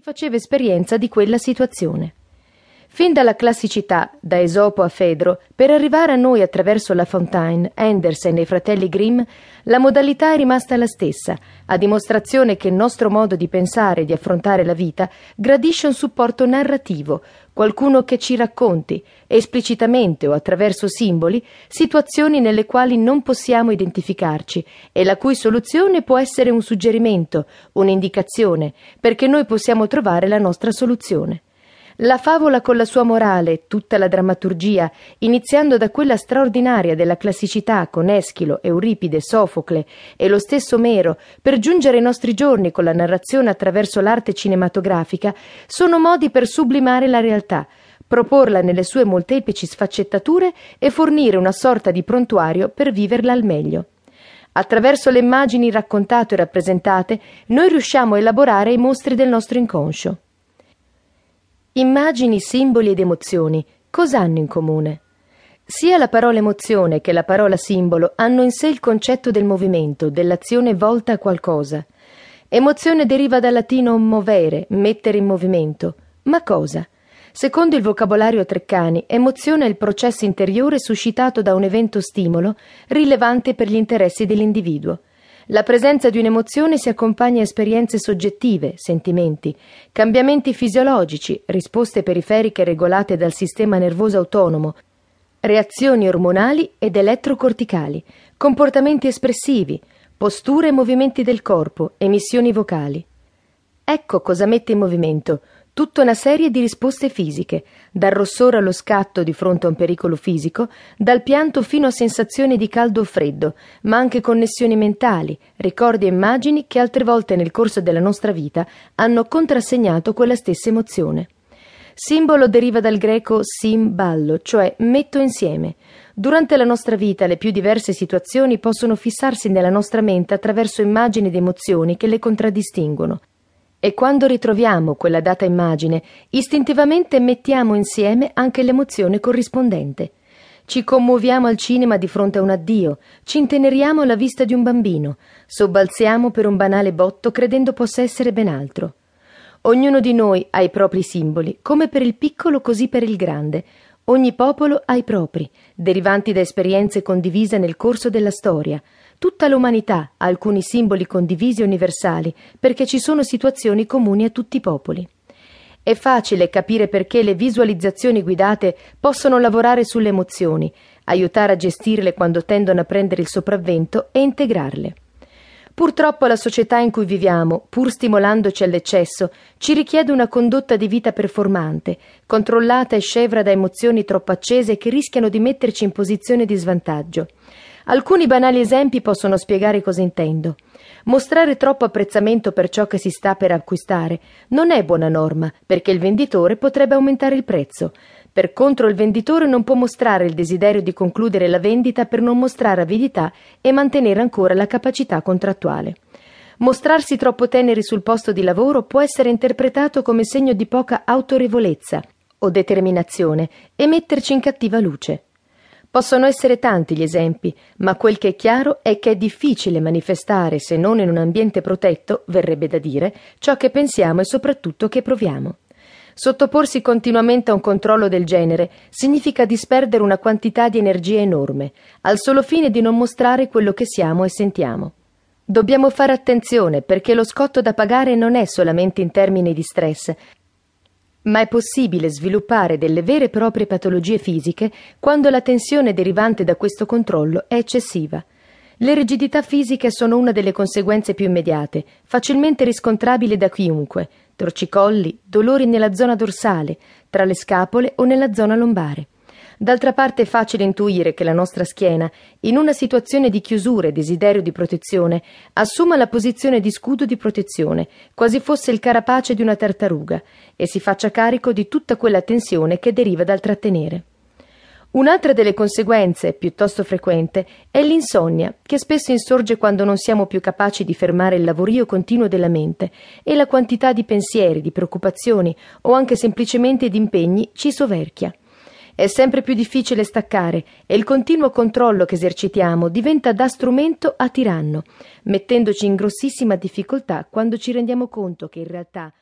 faceva esperienza di quella situazione. Fin dalla classicità, da Esopo a Fedro, per arrivare a noi attraverso La Fontaine, Andersen e i fratelli Grimm, la modalità è rimasta la stessa, a dimostrazione che il nostro modo di pensare e di affrontare la vita gradisce un supporto narrativo, qualcuno che ci racconti, esplicitamente o attraverso simboli, situazioni nelle quali non possiamo identificarci e la cui soluzione può essere un suggerimento, un'indicazione, perché noi possiamo trovare la nostra soluzione. La favola con la sua morale, tutta la drammaturgia, iniziando da quella straordinaria della classicità con Eschilo, Euripide, Sofocle e lo stesso Omero, per giungere ai nostri giorni con la narrazione attraverso l'arte cinematografica, sono modi per sublimare la realtà, proporla nelle sue molteplici sfaccettature e fornire una sorta di prontuario per viverla al meglio. Attraverso le immagini raccontate e rappresentate, noi riusciamo a elaborare i mostri del nostro inconscio. Immagini, simboli ed emozioni cosa hanno in comune? Sia la parola emozione che la parola simbolo hanno in sé il concetto del movimento, dell'azione volta a qualcosa. Emozione deriva dal latino movere, mettere in movimento. Ma cosa? Secondo il vocabolario Treccani, emozione è il processo interiore suscitato da un evento stimolo rilevante per gli interessi dell'individuo. La presenza di un'emozione si accompagna a esperienze soggettive, sentimenti, cambiamenti fisiologici, risposte periferiche regolate dal sistema nervoso autonomo, reazioni ormonali ed elettrocorticali, comportamenti espressivi, posture e movimenti del corpo, emissioni vocali. Ecco cosa mette in movimento tutta una serie di risposte fisiche, dal rossore allo scatto di fronte a un pericolo fisico, dal pianto fino a sensazioni di caldo o freddo, ma anche connessioni mentali, ricordi e immagini che altre volte nel corso della nostra vita hanno contrassegnato quella stessa emozione. Simbolo deriva dal greco sim ballo, cioè metto insieme. Durante la nostra vita le più diverse situazioni possono fissarsi nella nostra mente attraverso immagini ed emozioni che le contraddistinguono. E quando ritroviamo quella data immagine, istintivamente mettiamo insieme anche l'emozione corrispondente. Ci commuoviamo al cinema di fronte a un addio, ci inteneriamo alla vista di un bambino, sobbalziamo per un banale botto credendo possa essere ben altro. Ognuno di noi ha i propri simboli, come per il piccolo così per il grande. Ogni popolo ha i propri, derivanti da esperienze condivise nel corso della storia, Tutta l'umanità ha alcuni simboli condivisi e universali, perché ci sono situazioni comuni a tutti i popoli. È facile capire perché le visualizzazioni guidate possono lavorare sulle emozioni, aiutare a gestirle quando tendono a prendere il sopravvento e integrarle. Purtroppo la società in cui viviamo, pur stimolandoci all'eccesso, ci richiede una condotta di vita performante, controllata e scevra da emozioni troppo accese che rischiano di metterci in posizione di svantaggio. Alcuni banali esempi possono spiegare cosa intendo. Mostrare troppo apprezzamento per ciò che si sta per acquistare non è buona norma, perché il venditore potrebbe aumentare il prezzo. Per contro il venditore non può mostrare il desiderio di concludere la vendita per non mostrare avidità e mantenere ancora la capacità contrattuale. Mostrarsi troppo teneri sul posto di lavoro può essere interpretato come segno di poca autorevolezza o determinazione e metterci in cattiva luce. Possono essere tanti gli esempi, ma quel che è chiaro è che è difficile manifestare, se non in un ambiente protetto, verrebbe da dire, ciò che pensiamo e soprattutto che proviamo. Sottoporsi continuamente a un controllo del genere significa disperdere una quantità di energia enorme, al solo fine di non mostrare quello che siamo e sentiamo. Dobbiamo fare attenzione perché lo scotto da pagare non è solamente in termini di stress, ma è possibile sviluppare delle vere e proprie patologie fisiche quando la tensione derivante da questo controllo è eccessiva. Le rigidità fisiche sono una delle conseguenze più immediate, facilmente riscontrabili da chiunque, torcicolli, dolori nella zona dorsale, tra le scapole o nella zona lombare. D'altra parte è facile intuire che la nostra schiena, in una situazione di chiusura e desiderio di protezione, assuma la posizione di scudo di protezione, quasi fosse il carapace di una tartaruga, e si faccia carico di tutta quella tensione che deriva dal trattenere. Un'altra delle conseguenze, piuttosto frequente, è l'insonnia, che spesso insorge quando non siamo più capaci di fermare il lavorio continuo della mente e la quantità di pensieri, di preoccupazioni o anche semplicemente di impegni ci soverchia. È sempre più difficile staccare e il continuo controllo che esercitiamo diventa da strumento a tiranno, mettendoci in grossissima difficoltà quando ci rendiamo conto che in realtà